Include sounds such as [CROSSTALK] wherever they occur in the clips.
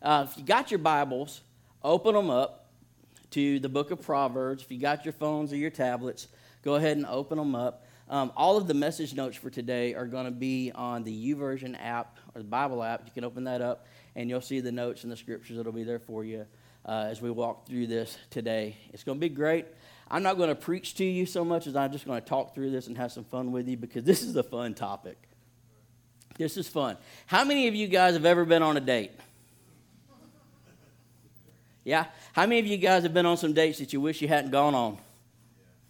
Uh, if you got your Bibles, open them up to the book of Proverbs. If you got your phones or your tablets, go ahead and open them up. Um, all of the message notes for today are going to be on the YouVersion app or the Bible app. You can open that up and you'll see the notes and the scriptures that'll be there for you uh, as we walk through this today. It's going to be great. I'm not going to preach to you so much as I'm just going to talk through this and have some fun with you because this is a fun topic. This is fun. How many of you guys have ever been on a date? Yeah? How many of you guys have been on some dates that you wish you hadn't gone on?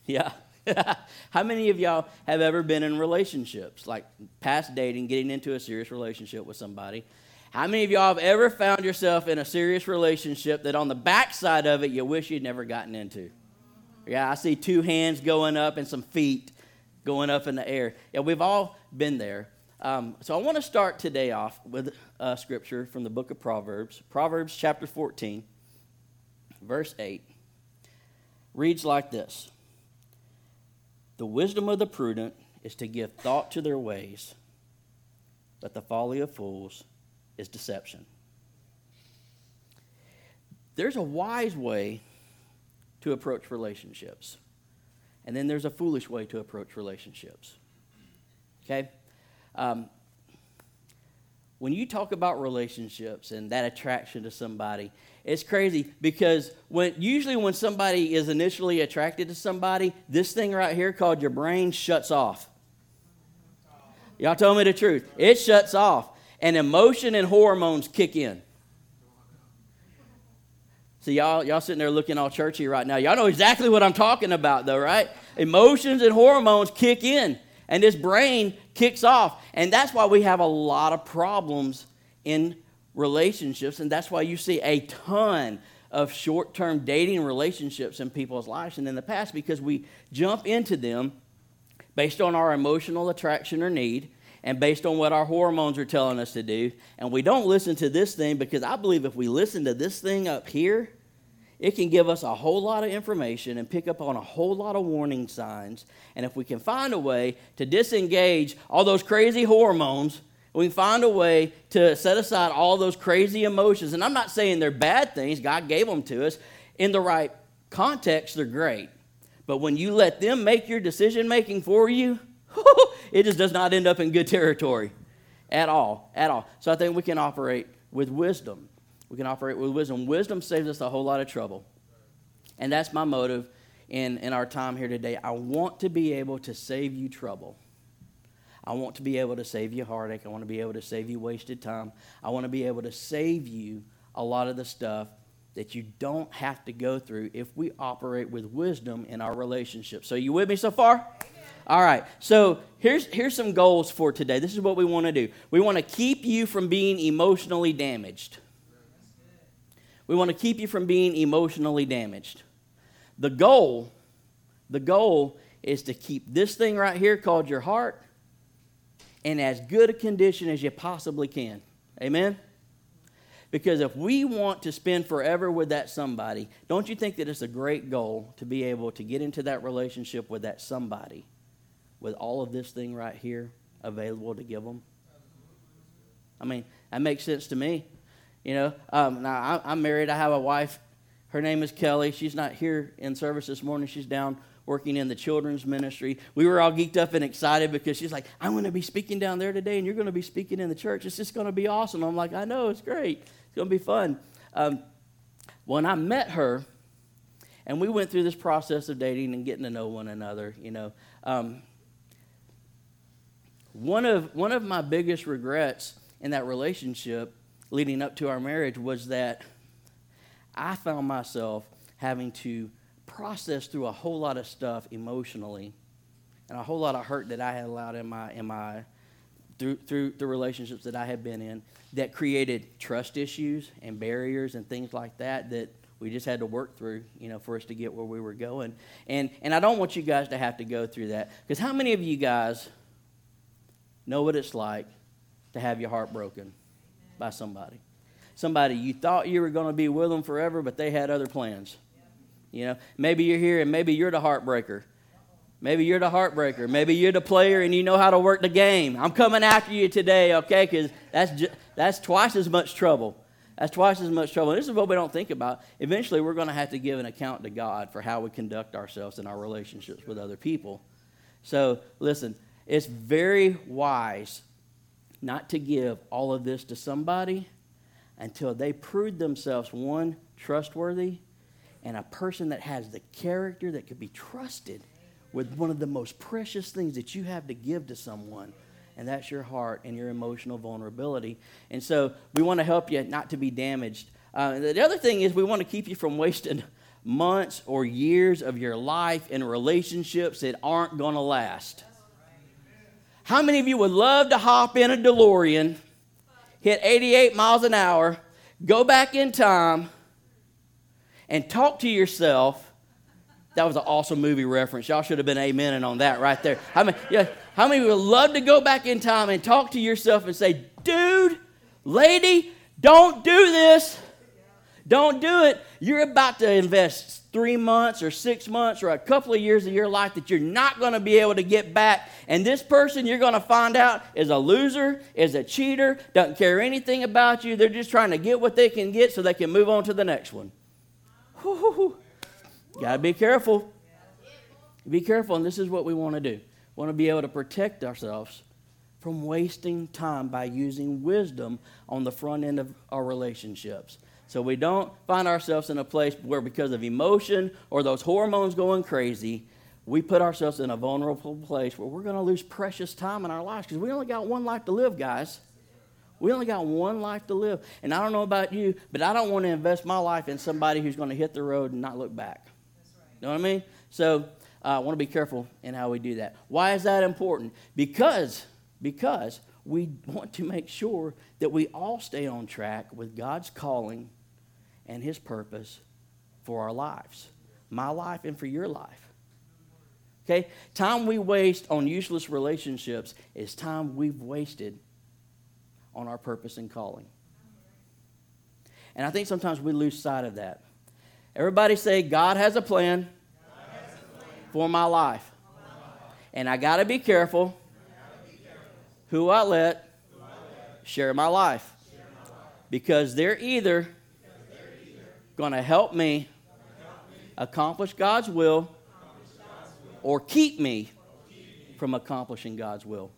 Yeah. [LAUGHS] How many of y'all have ever been in relationships, like past dating, getting into a serious relationship with somebody? How many of y'all have ever found yourself in a serious relationship that on the backside of it you wish you'd never gotten into? Yeah, I see two hands going up and some feet going up in the air. Yeah, we've all been there. Um, so I want to start today off with a scripture from the book of Proverbs, Proverbs chapter 14, verse 8. Reads like this The wisdom of the prudent is to give thought to their ways, but the folly of fools is deception. There's a wise way to approach relationships, and then there's a foolish way to approach relationships. Okay? Um, when you talk about relationships and that attraction to somebody, it's crazy because when usually when somebody is initially attracted to somebody, this thing right here called your brain shuts off. Y'all tell me the truth. It shuts off, and emotion and hormones kick in. See, y'all, y'all sitting there looking all churchy right now. Y'all know exactly what I'm talking about, though, right? Emotions and hormones kick in, and this brain kicks off. And that's why we have a lot of problems in relationships, and that's why you see a ton of short term dating relationships in people's lives and in the past because we jump into them based on our emotional attraction or need and based on what our hormones are telling us to do. And we don't listen to this thing because I believe if we listen to this thing up here, it can give us a whole lot of information and pick up on a whole lot of warning signs. And if we can find a way to disengage all those crazy hormones, we find a way to set aside all those crazy emotions. And I'm not saying they're bad things, God gave them to us. In the right context, they're great. But when you let them make your decision making for you, [LAUGHS] it just does not end up in good territory at all, at all. So I think we can operate with wisdom. We can operate with wisdom. Wisdom saves us a whole lot of trouble. And that's my motive in, in our time here today. I want to be able to save you trouble. I want to be able to save you heartache. I want to be able to save you wasted time. I want to be able to save you a lot of the stuff that you don't have to go through if we operate with wisdom in our relationship. So, you with me so far? All right. So here's here's some goals for today. This is what we want to do. We want to keep you from being emotionally damaged. We want to keep you from being emotionally damaged. The goal, the goal is to keep this thing right here called your heart in as good a condition as you possibly can. Amen. Because if we want to spend forever with that somebody, don't you think that it's a great goal to be able to get into that relationship with that somebody? with all of this thing right here available to give them? I mean, that makes sense to me. You know, um, now I, am married. I have a wife. Her name is Kelly. She's not here in service this morning. She's down working in the children's ministry. We were all geeked up and excited because she's like, I'm going to be speaking down there today, and you're going to be speaking in the church. It's just going to be awesome. I'm like, I know, it's great. It's going to be fun. Um, when I met her, and we went through this process of dating and getting to know one another, you know, um, one of, one of my biggest regrets in that relationship leading up to our marriage was that I found myself having to process through a whole lot of stuff emotionally and a whole lot of hurt that I had allowed in my, in my through, through the relationships that I had been in that created trust issues and barriers and things like that that we just had to work through, you know, for us to get where we were going. And, and I don't want you guys to have to go through that. Because how many of you guys know what it's like to have your heart broken by somebody. Somebody you thought you were going to be with them forever, but they had other plans. You know, maybe you're here and maybe you're the heartbreaker. Maybe you're the heartbreaker. Maybe you're the player and you know how to work the game. I'm coming after you today, okay? Because that's, that's twice as much trouble. That's twice as much trouble. And this is what we don't think about. Eventually, we're going to have to give an account to God for how we conduct ourselves in our relationships with other people. So, listen, it's very wise not to give all of this to somebody until they prove themselves one, trustworthy, and a person that has the character that could be trusted with one of the most precious things that you have to give to someone and that's your heart and your emotional vulnerability. And so we want to help you not to be damaged. Uh, the other thing is we want to keep you from wasting months or years of your life in relationships that aren't going to last. How many of you would love to hop in a DeLorean, hit 88 miles an hour, go back in time, and talk to yourself? That was an awesome movie reference. Y'all should have been amening on that right there. I mean, yeah, how many would love to go back in time and talk to yourself and say, dude, lady, don't do this. Don't do it. You're about to invest three months or six months or a couple of years of your life that you're not going to be able to get back. And this person you're going to find out is a loser, is a cheater, doesn't care anything about you. They're just trying to get what they can get so they can move on to the next one. Got to be careful. Be careful, and this is what we want to do want to be able to protect ourselves from wasting time by using wisdom on the front end of our relationships. So we don't find ourselves in a place where, because of emotion or those hormones going crazy, we put ourselves in a vulnerable place where we're going to lose precious time in our lives because we only got one life to live, guys. We only got one life to live. And I don't know about you, but I don't want to invest my life in somebody who's going to hit the road and not look back. Right. You know what I mean? So I uh, want to be careful in how we do that. Why is that important? Because, because we want to make sure that we all stay on track with God's calling and His purpose for our lives, my life and for your life. Okay? Time we waste on useless relationships is time we've wasted on our purpose and calling. And I think sometimes we lose sight of that. Everybody say, God has a plan for my life. And I got to be careful who I let share my life. Because they're either going to help me accomplish God's will or keep me from accomplishing God's will.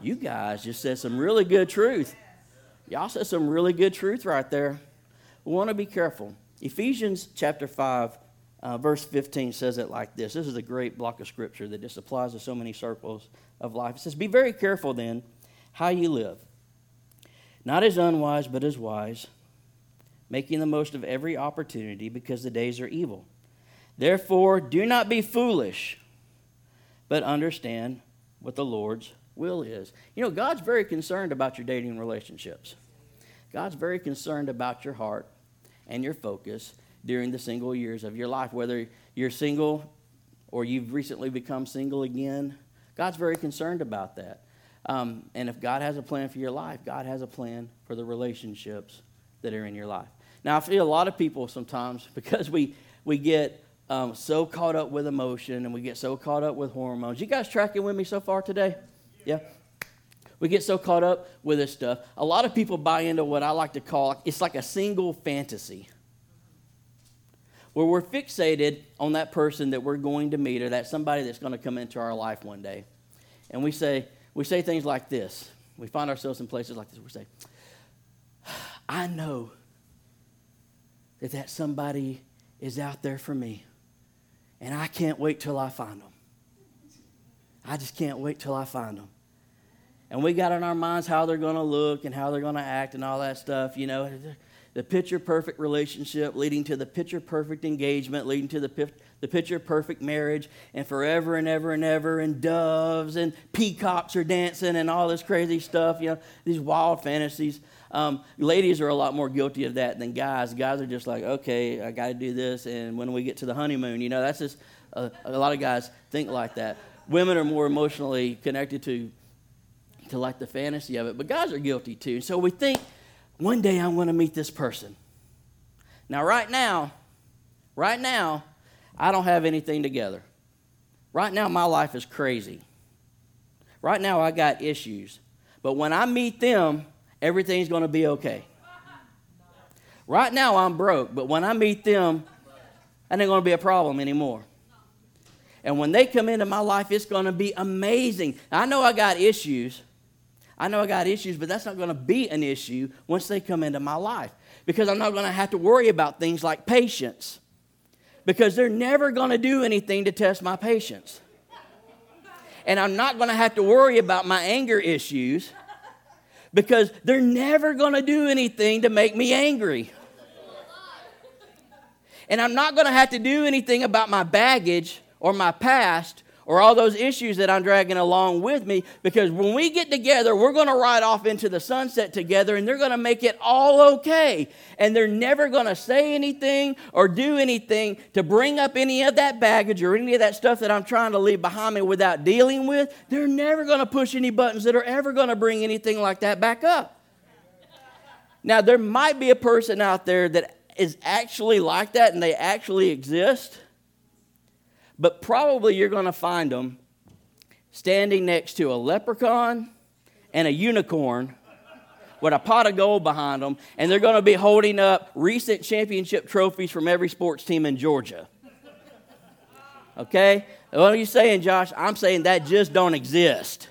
You guys just said some really good truth. Y'all said some really good truth right there. We want to be careful. Ephesians chapter 5 uh, verse 15 says it like this. This is a great block of scripture that just applies to so many circles of life. It says, Be very careful then how you live, not as unwise, but as wise, making the most of every opportunity because the days are evil. Therefore, do not be foolish, but understand what the Lord's will is. You know, God's very concerned about your dating relationships. God's very concerned about your heart and your focus during the single years of your life. Whether you're single or you've recently become single again, God's very concerned about that. Um, and if God has a plan for your life, God has a plan for the relationships that are in your life. Now, I feel a lot of people sometimes, [LAUGHS] because we, we get um, so caught up with emotion and we get so caught up with hormones. You guys tracking with me so far today? Yeah? We get so caught up with this stuff. A lot of people buy into what I like to call it's like a single fantasy where we're fixated on that person that we're going to meet or that somebody that's going to come into our life one day. And we say, we say things like this. We find ourselves in places like this. We say, I know that that somebody is out there for me, and I can't wait till I find them. I just can't wait till I find them. And we got in our minds how they're going to look and how they're going to act and all that stuff, you know the picture perfect relationship leading to the picture perfect engagement, leading to the, the picture perfect marriage, and forever and ever and ever, and doves and peacocks are dancing and all this crazy stuff, you know, these wild fantasies. Um, ladies are a lot more guilty of that than guys. Guys are just like, okay, I got to do this, and when we get to the honeymoon, you know, that's just uh, a lot of guys think like that. Women are more emotionally connected to to like the fantasy of it, but guys are guilty too. So we think one day I'm going to meet this person. Now, right now, right now, I don't have anything together. Right now, my life is crazy. Right now, I got issues. But when I meet them, everything's going to be okay. Right now, I'm broke, but when I meet them, that ain't going to be a problem anymore. And when they come into my life, it's going to be amazing. I know I got issues. I know I got issues, but that's not going to be an issue once they come into my life because I'm not going to have to worry about things like patience because they're never going to do anything to test my patience. And I'm not going to have to worry about my anger issues because they're never going to do anything to make me angry. And I'm not going to have to do anything about my baggage or my past or all those issues that I'm dragging along with me because when we get together, we're going to ride off into the sunset together and they're going to make it all okay. And they're never going to say anything or do anything to bring up any of that baggage or any of that stuff that I'm trying to leave behind me without dealing with. They're never going to push any buttons that are ever going to bring anything like that back up. Now, there might be a person out there that is actually like that and they actually exist but probably you're going to find them standing next to a leprechaun and a unicorn with a pot of gold behind them, and they're going to be holding up recent championship trophies from every sports team in Georgia. Okay? What are you saying, Josh? I'm saying that just don't exist.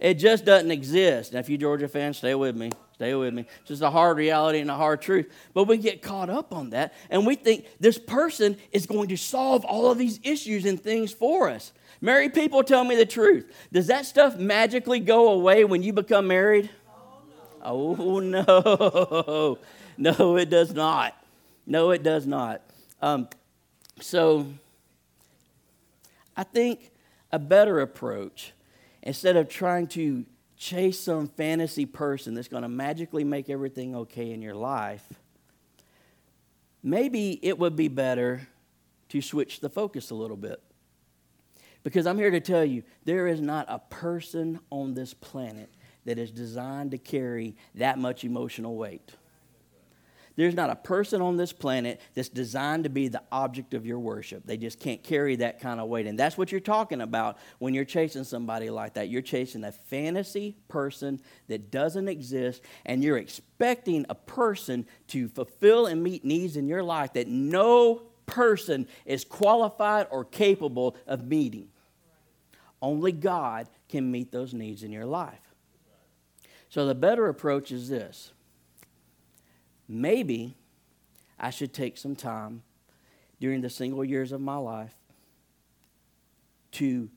It just doesn't exist. Now, if you Georgia fans, stay with me. Stay with me. It's just a hard reality and a hard truth. But we get caught up on that and we think this person is going to solve all of these issues and things for us. Married people tell me the truth. Does that stuff magically go away when you become married? Oh, no. [LAUGHS] No, it does not. No, it does not. Um, so I think a better approach, instead of trying to chase some fantasy person that's going to magically make everything okay in your life, maybe it would be better to switch the focus a little bit. Because I'm here to tell you, there is not a person on this planet that is designed to carry that much emotional weight. There's not a person on this planet that's designed to be the object of your worship. They just can't carry that kind of weight. And that's what you're talking about when you're chasing somebody like that. You're chasing a fantasy person that doesn't exist, and you're expecting a person to fulfill and meet needs in your life that no person is qualified or capable of meeting. Only God can meet those needs in your life. So the better approach is this maybe I should take some time during the single years of my life to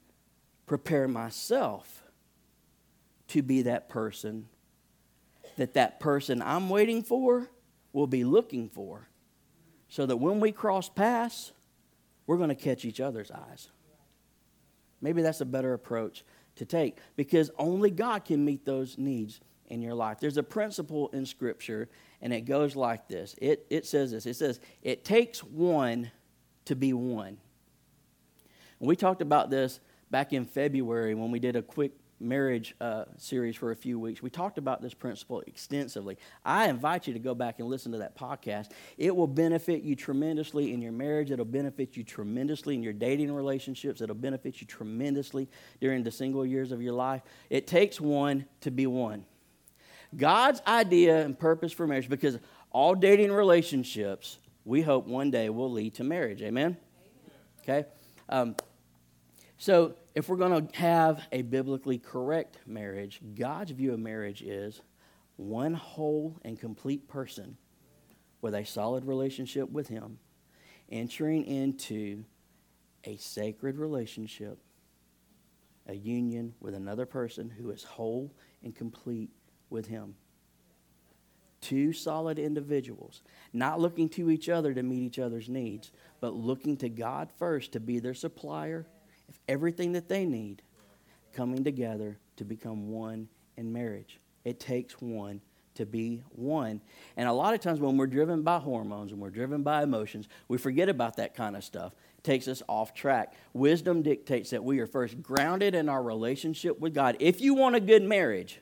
prepare myself to be that person that that person I'm waiting for will be looking for so that when we cross paths we're going to catch each other's eyes. Maybe that's a better approach to take because only God can meet those needs in your life. There's a principle in scripture and it goes like this it, it says this it says, It takes one to be one. And we talked about this back in February when we did a quick marriage uh, series for a few weeks. We talked about this principle extensively. I invite you to go back and listen to that podcast. It will benefit you tremendously in your marriage, it'll benefit you tremendously in your dating relationships, it'll benefit you tremendously during the single years of your life. It takes one to be one. God's idea and purpose for marriage, because all dating relationships, we hope one day will lead to marriage. Amen? Okay? Um, so, if we're going to have a biblically correct marriage, God's view of marriage is one whole and complete person with a solid relationship with Him entering into a sacred relationship, a union with another person who is whole and complete with Him. Two solid individuals, not looking to each other to meet each other's needs, but looking to God first to be their supplier of everything that they need, coming together to become one in marriage. It takes one to be one. And a lot of times when we're driven by hormones and we're driven by emotions, we forget about that kind of stuff. It takes us off track. Wisdom dictates that we are first grounded in our relationship with God. If you want a good marriage,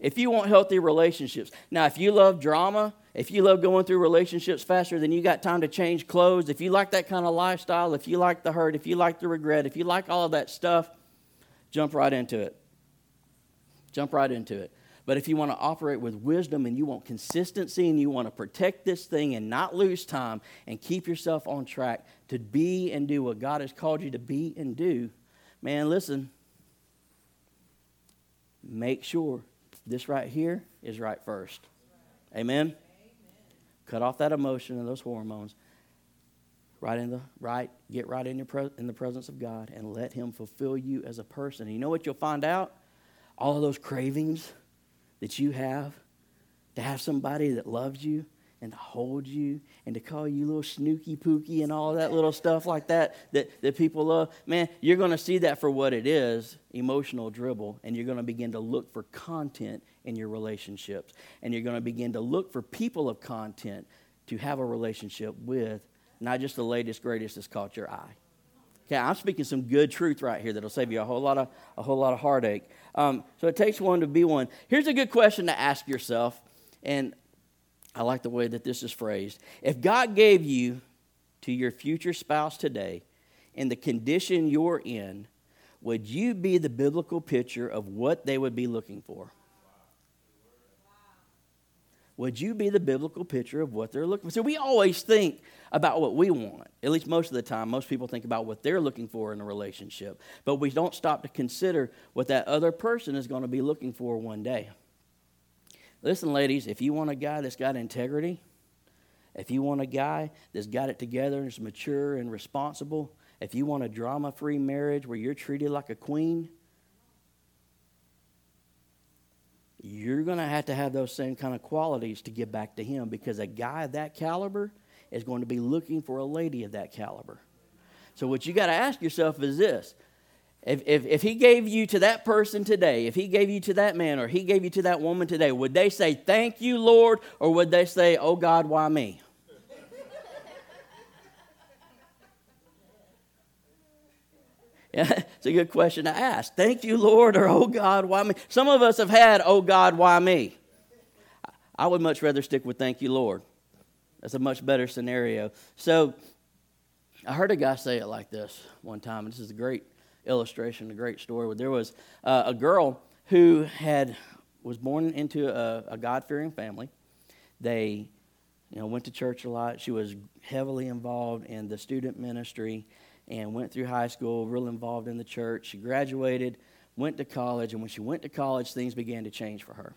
if you want healthy relationships. Now, if you love drama, if you love going through relationships faster than you got time to change clothes, if you like that kind of lifestyle, if you like the hurt, if you like the regret, if you like all of that stuff, jump right into it. Jump right into it. But if you want to operate with wisdom and you want consistency and you want to protect this thing and not lose time and keep yourself on track to be and do what God has called you to be and do, man, listen, make sure this right here is right first. Amen? Amen. Cut off that emotion and those hormones. Right in the right, get right in your pre- in the presence of God and let Him fulfill you as a person. And you know what you'll find out? All of those cravings that you have to have somebody that loves you and to hold you and to call you little snooky pooky and all that little stuff like that, that that people love, man, you're going to see that for what it is emotional dribble. And you're going to begin to look for content in your relationships. And you're going to begin to look for people of content to have a relationship with, not just the latest, greatest that's caught your eye. Okay, I'm speaking some good truth right here that'll save you a whole lot of, a whole lot of heartache. Um, so it takes one to be one. Here's a good question to ask yourself. And I like the way that this is phrased. If God gave you to your future spouse today in the condition you're in, would you be the biblical picture of what they would be looking for? Would you be the biblical picture of what they're looking for? So we always think about what we want. At least most of the time, most people think about what they're looking for in a relationship. But we don't stop to consider what that other person is going to be looking for one day. Listen, ladies, if you want a guy that's got integrity, if you want a guy that's got it together and is mature and responsible, if you want a drama free marriage where you're treated like a queen, you're going to have to have those same kind of qualities to give back to him because a guy of that caliber is going to be looking for a lady of that caliber. So, what you got to ask yourself is this if, if, if he gave you to that person today, if he gave you to that man or he gave you to that woman today, would they say, Thank you, Lord? Or would they say, Oh God, why me? [LAUGHS] Yeah, it's a good question to ask. Thank you, Lord, or oh God, why me? Some of us have had, oh God, why me? I would much rather stick with thank you, Lord. That's a much better scenario. So I heard a guy say it like this one time. And this is a great illustration, a great story. There was uh, a girl who had was born into a, a God fearing family. They, you know, went to church a lot. She was heavily involved in the student ministry, and went through high school, real involved in the church. She graduated, went to college, and when she went to college, things began to change for her.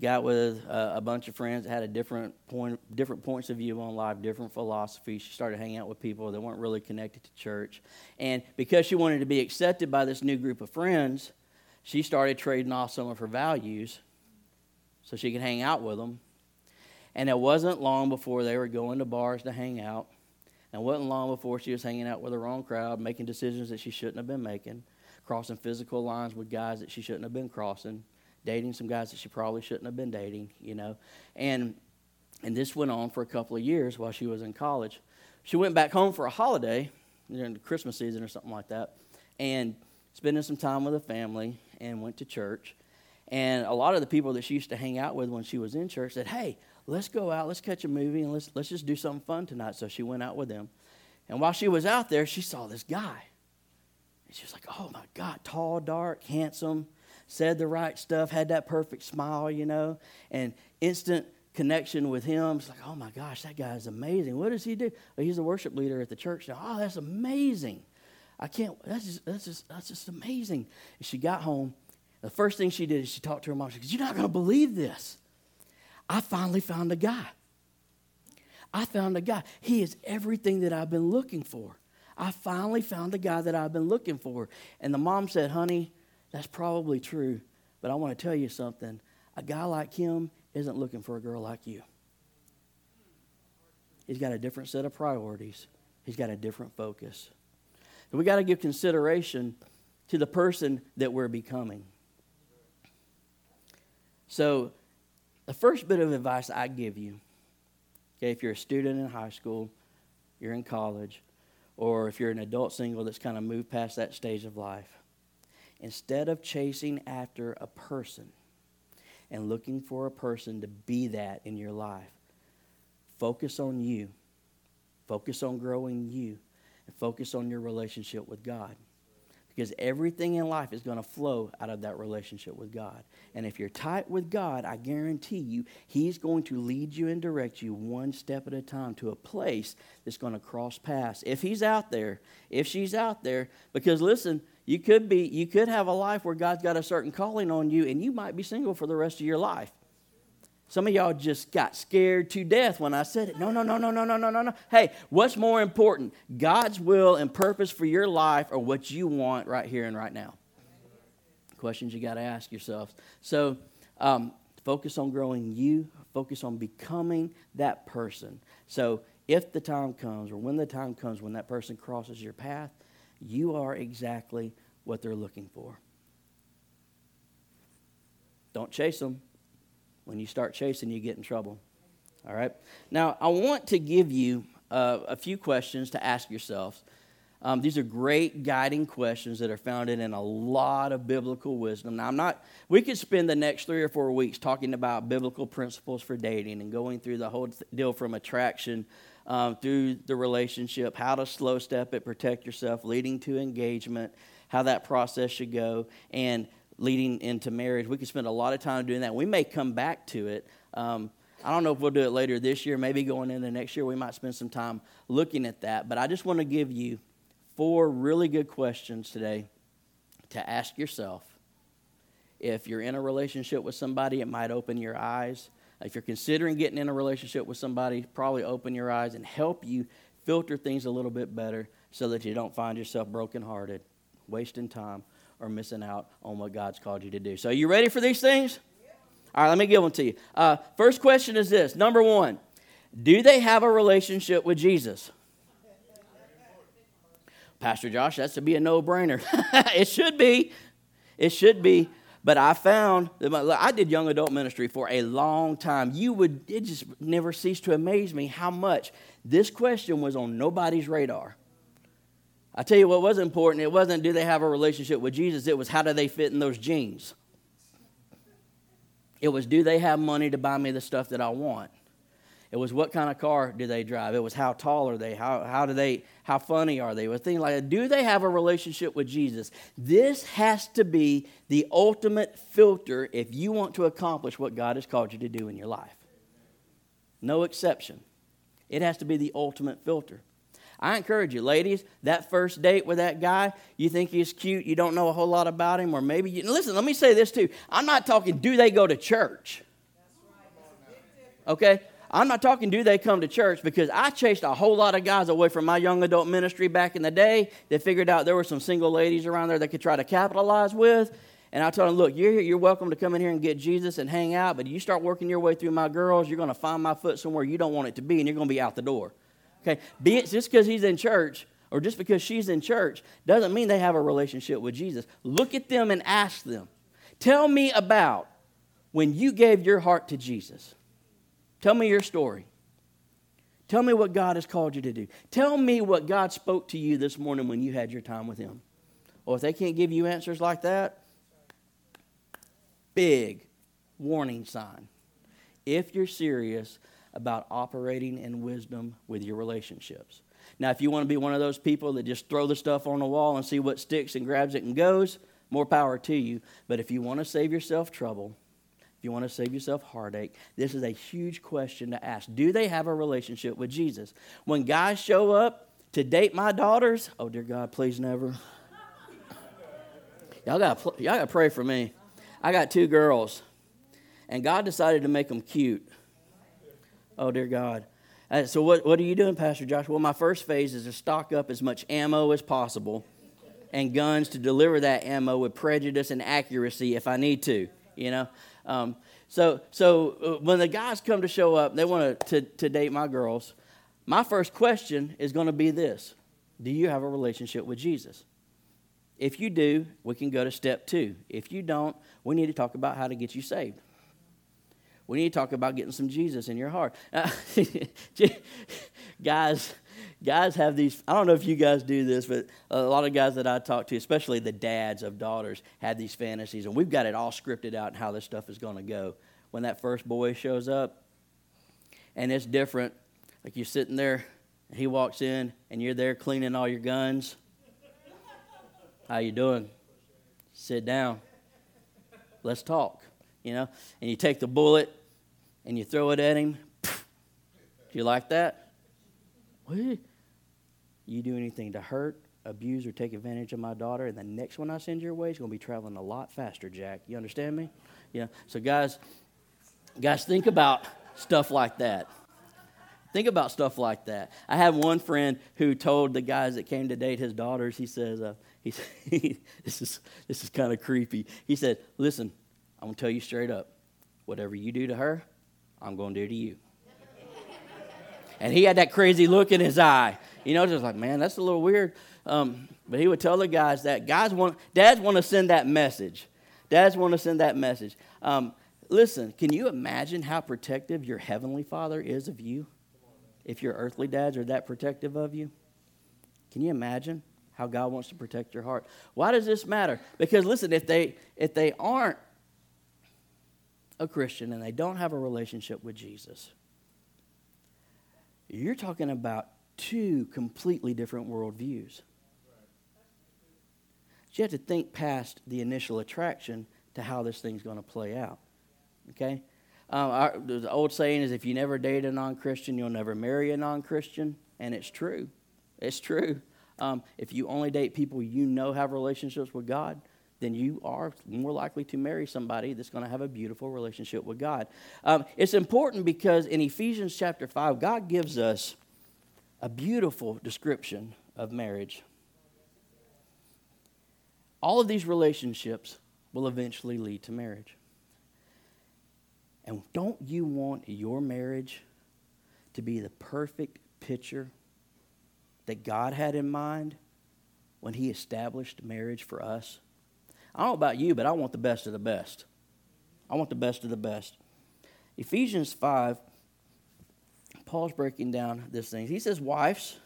Got with a, a bunch of friends that had a different point, different points of view on life, different philosophies. She started hanging out with people that weren't really connected to church, and because she wanted to be accepted by this new group of friends, she started trading off some of her values so she could hang out with them. And it wasn't long before they were going to bars to hang out. And it wasn't long before she was hanging out with the wrong crowd, making decisions that she shouldn't have been making, crossing physical lines with guys that she shouldn't have been crossing dating some guys that she probably shouldn't have been dating, you know. And and this went on for a couple of years while she was in college. She went back home for a holiday during the Christmas season or something like that, and spending some time with the family and went to church. And a lot of the people that she used to hang out with when she was in church said, "Hey, let's go out, let's catch a movie, and let's let's just do something fun tonight." So she went out with them. And while she was out there, she saw this guy. And she was like, "Oh my God, tall, dark, handsome." Said the right stuff, had that perfect smile, you know, and instant connection with him. It's like, oh my gosh, that guy is amazing. What does he do? Well, he's a worship leader at the church now. Oh, that's amazing. I can't, that's just, that's just, that's just amazing. And she got home. The first thing she did is she talked to her mom. She goes, You're not going to believe this. I finally found a guy. I found a guy. He is everything that I've been looking for. I finally found the guy that I've been looking for. And the mom said, Honey, that's probably true, but I want to tell you something. A guy like him isn't looking for a girl like you. He's got a different set of priorities, he's got a different focus. We got to give consideration to the person that we're becoming. So, the first bit of advice I give you, okay, if you're a student in high school, you're in college, or if you're an adult single that's kind of moved past that stage of life, instead of chasing after a person and looking for a person to be that in your life, focus on you. Focus on growing you and focus on your relationship with God. because everything in life is going to flow out of that relationship with God. And if you're tight with God, I guarantee you, He's going to lead you and direct you one step at a time to a place that's going to cross paths. If He's out there, if she's out there, because listen, you could be, you could have a life where God's got a certain calling on you, and you might be single for the rest of your life. Some of y'all just got scared to death when I said it. No, no, no, no, no, no, no, no, no. Hey, what's more important, God's will and purpose for your life or what you want right here and right now? Questions you got to ask yourselves. So, um, focus on growing you, focus on becoming that person. So, if the time comes or when the time comes when that person crosses your path, you are exactly what they're looking for. Don't chase them when you start chasing, you get in trouble. All right? Now, I want to give you uh, a few questions to ask yourselves. Um, these are great guiding questions that are founded in a lot of biblical wisdom. Now, I'm not, we could spend the next three or four weeks talking about biblical principles for dating and going through the whole deal from attraction um, through the relationship, how to slow step it, protect yourself, leading to engagement, how that process should go. And leading into marriage. We could spend a lot of time doing that. We may come back to it. Um, I don't know if we'll do it later this year, maybe going into next year. We might spend some time looking at that. But I just want to give you four really good questions today to ask yourself. If you're in a relationship with somebody, it might open your eyes. If you're considering getting in a relationship with somebody, probably open your eyes and help you filter things a little bit better so that you don't find yourself brokenhearted, wasting time, or missing out on what God's called you to do. So, you ready for these things? All right, let me give them to you. Uh, first question is this Number one, do they have a relationship with Jesus? Pastor Josh, that's to be a no brainer. [LAUGHS] it should be. It should be. But I found that my, I did young adult ministry for a long time. You would, it just never ceased to amaze me how much this question was on nobody's radar. I tell you what was important. It wasn't do they have a relationship with Jesus, it was how do they fit in those jeans. It was do they have money to buy me the stuff that I want. It was what kind of car do they drive. It was how tall are they? How, how do they? How funny are they? With things like that. Do they have a relationship with Jesus? This has to be the ultimate filter if you want to accomplish what God has called you to do in your life. No exception. It has to be the ultimate filter. I encourage you, ladies, that first date with that guy, you think he's cute, you don't know a whole lot about him, or maybe you. Listen, let me say this too. I'm not talking, do they go to church? Okay? I'm not talking, do they come to church? Because I chased a whole lot of guys away from my young adult ministry back in the day that figured out there were some single ladies around there that could try to capitalize with. And I told them, look, you're, you're welcome to come in here and get Jesus and hang out, but you start working your way through my girls, you're going to find my foot somewhere you don't want it to be, and you're going to be out the door. Okay, be it just because he's in church or just because she's in church doesn't mean they have a relationship with Jesus. Look at them and ask them. Tell me about when you gave your heart to Jesus. Tell me your story. Tell me what God has called you to do. Tell me what God spoke to you this morning when you had your time with Him. Or if they can't give you answers like that, big warning sign. If you're serious about operating in wisdom with your relationships. Now, if you want to be one of those people that just throw the stuff on the wall and see what sticks and grabs it and goes, more power to you. But if you want to save yourself trouble, if you want to save yourself heartache, this is a huge question to ask. Do they have a relationship with Jesus? When guys show up to date my daughters, oh dear God, please never. y'all got y'all got to pray for me. I got two girls, and God decided to make them cute. Oh, dear God. Uh, so, what, what are you doing, Pastor Josh? Well, my first phase is to stock up as much ammo as possible and guns to deliver that ammo with prejudice and accuracy if I need to, you know? Um, so, so uh, when the guys come to show up, they want to, to date my girls. My first question is going to be this Do you have a relationship with Jesus? If you do, we can go to step two. If you don't, we need to talk about how to get you saved. We need to talk about getting some Jesus in your heart. Uh, [LAUGHS] guys, guys have these. I don't know if you guys do this, but a lot of guys that I talk to, especially the dads of daughters, have these fantasies, and we've got it all scripted out and how this stuff is going to go. When that first boy shows up, and it's different, like you're sitting there, and he walks in, and you're there cleaning all your guns. How you doing? Sit down. Let's talk. You know, and you take the bullet and you throw it at him. Do you like that? What? You do anything to hurt, abuse, or take advantage of my daughter, and the next one I send your way is going to be traveling a lot faster, Jack. You understand me? Yeah. So, guys, guys, think about stuff like that. Think about stuff like that. I have one friend who told the guys that came to date his daughters. He says, uh, he, [LAUGHS] "This is this is kind of creepy." He said, "Listen, I'm gonna tell you straight up. Whatever you do to her, I'm gonna do to you." and he had that crazy look in his eye. You know, just like, man, that's a little weird. Um, but he would tell the guys that guys want, dads want to send that message. Dads want to send that message. Um, listen, can you imagine how protective your heavenly Father is of you? If your earthly dads are that protective of you, can you imagine how God wants to protect your heart? Why does this matter? Because listen, if they if they aren't a Christian and they don't have a relationship with Jesus, you're talking about two completely different worldviews. you have to think past the initial attraction to how this thing's going to play out. Okay? Um, our, the old saying is if you never date a non Christian, you'll never marry a non Christian. And it's true. It's true. Um, if you only date people you know have relationships with God, then you are more likely to marry somebody that's going to have a beautiful relationship with God. Um, it's important because in Ephesians chapter 5, God gives us a beautiful description of marriage. All of these relationships will eventually lead to marriage. And don't you want your marriage to be the perfect picture that God had in mind when He established marriage for us? I don't know about you, but I want the best of the best. I want the best of the best. Ephesians 5, Paul's breaking down this thing. He says, Wives,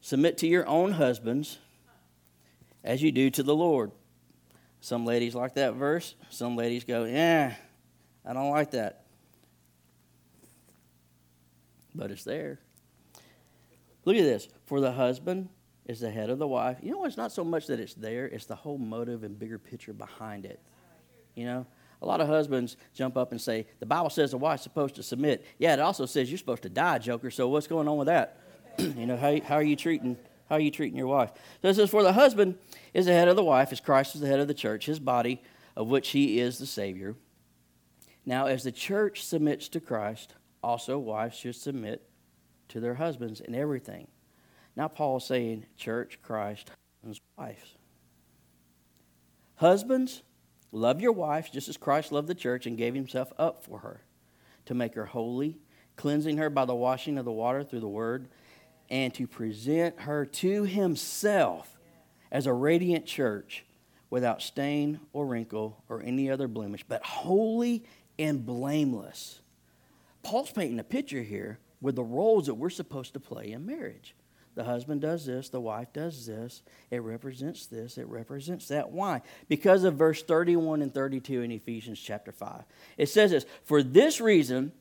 submit to your own husbands as you do to the Lord. Some ladies like that verse. Some ladies go, Yeah, I don't like that. But it's there. Look at this. For the husband is the head of the wife. You know, it's not so much that it's there, it's the whole motive and bigger picture behind it. You know? A lot of husbands jump up and say, The Bible says the wife's supposed to submit. Yeah, it also says you're supposed to die, Joker. So what's going on with that? [CLEARS THROAT] you know, how, how are you treating how are you treating your wife? So it says, For the husband is the head of the wife, as Christ is the head of the church, his body, of which he is the Savior. Now, as the church submits to Christ, also wives should submit to their husbands in everything. Now, Paul is saying, church, Christ, wives. Husbands, love your wives just as Christ loved the church and gave himself up for her to make her holy, cleansing her by the washing of the water through the word, and to present her to himself as a radiant church without stain or wrinkle or any other blemish, but holy and blameless. Paul's painting a picture here with the roles that we're supposed to play in marriage. The husband does this, the wife does this. It represents this, it represents that. Why? Because of verse 31 and 32 in Ephesians chapter 5. It says this For this reason,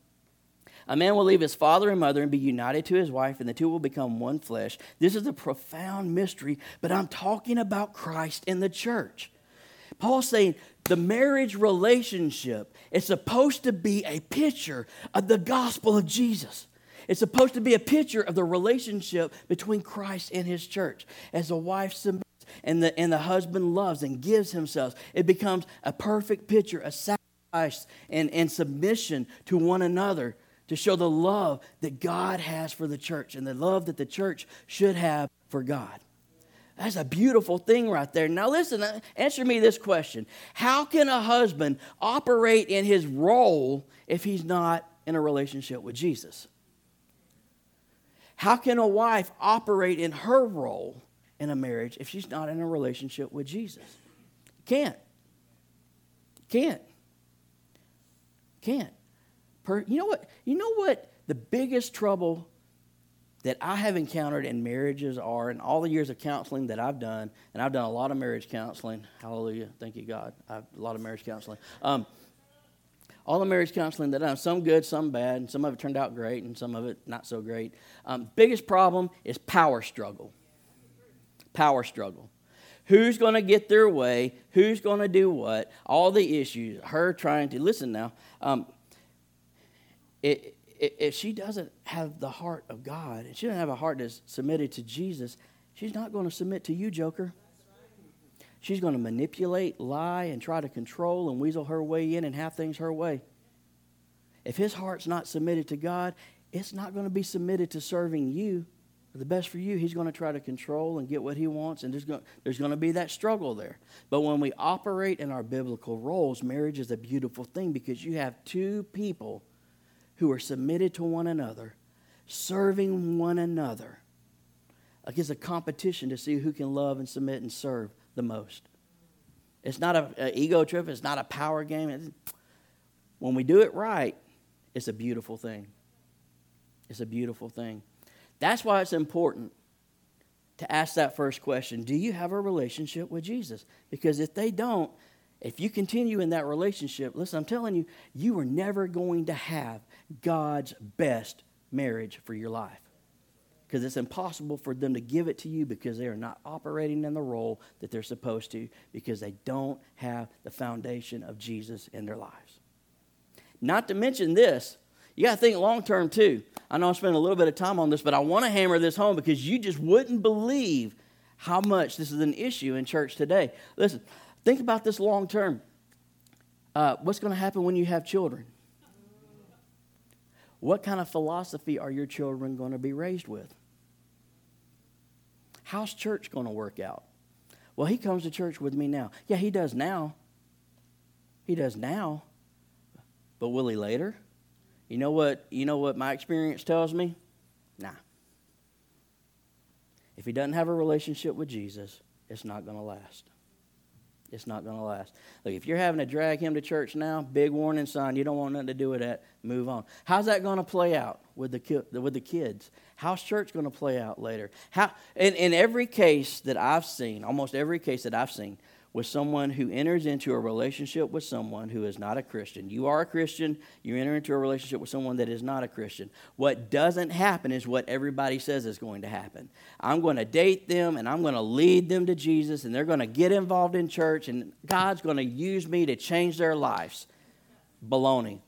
a man will leave his father and mother and be united to his wife, and the two will become one flesh. This is a profound mystery, but I'm talking about Christ and the church. Paul's saying the marriage relationship is supposed to be a picture of the gospel of Jesus. It's supposed to be a picture of the relationship between Christ and his church. As a wife submits and the, and the husband loves and gives himself, it becomes a perfect picture, a sacrifice and, and submission to one another to show the love that God has for the church and the love that the church should have for God. That's a beautiful thing right there. Now, listen, uh, answer me this question How can a husband operate in his role if he's not in a relationship with Jesus? How can a wife operate in her role in a marriage if she's not in a relationship with Jesus? Can't. Can't. Can't. Per, you know what? You know what the biggest trouble that I have encountered in marriages are in all the years of counseling that I've done, and I've done a lot of marriage counseling. Hallelujah. Thank you, God. I've a lot of marriage counseling. Um, all the marriage counseling that I've done, some good, some bad, and some of it turned out great, and some of it not so great. Um, biggest problem is power struggle. Power struggle. who's going to get their way, who's going to do what, all the issues, her trying to listen now. Um, it, it, if she doesn't have the heart of God, and she doesn't have a heart that's submitted to Jesus, she's not going to submit to you, Joker. She's going to manipulate, lie, and try to control and weasel her way in and have things her way. If his heart's not submitted to God, it's not going to be submitted to serving you. The best for you, he's going to try to control and get what he wants, and there's going, there's going to be that struggle there. But when we operate in our biblical roles, marriage is a beautiful thing because you have two people who are submitted to one another, serving one another. Like it's a competition to see who can love and submit and serve the most. It's not an ego trip, it's not a power game. when we do it right, it's a beautiful thing. It's a beautiful thing. That's why it's important to ask that first question Do you have a relationship with Jesus? Because if they don't, if you continue in that relationship, listen, I'm telling you, you are never going to have God's best marriage for your life. Because it's impossible for them to give it to you because they are not operating in the role that they're supposed to because they don't have the foundation of Jesus in their lives. Not to mention this, you got to think long term too. I know I'm spending a little bit of time on this, but I want to hammer this home because you just wouldn't believe how much this is an issue in church today. Listen, think about this long term. Uh, what's going to happen when you have children? What kind of philosophy are your children going to be raised with? How's church going to work out? Well, he comes to church with me now. Yeah, he does now. He does now. But will he later? You know what, you know what my experience tells me? Nah. If he doesn't have a relationship with Jesus, it's not going to last. It's not going to last. Look, if you're having to drag him to church now, big warning sign. You don't want nothing to do with that. Move on. How's that going to play out with the with the kids? How's church going to play out later? How in, in every case that I've seen, almost every case that I've seen, with someone who enters into a relationship with someone who is not a Christian. You are a Christian, you enter into a relationship with someone that is not a Christian. What doesn't happen is what everybody says is going to happen. I'm going to date them and I'm going to lead them to Jesus and they're going to get involved in church and God's going to use me to change their lives. Baloney.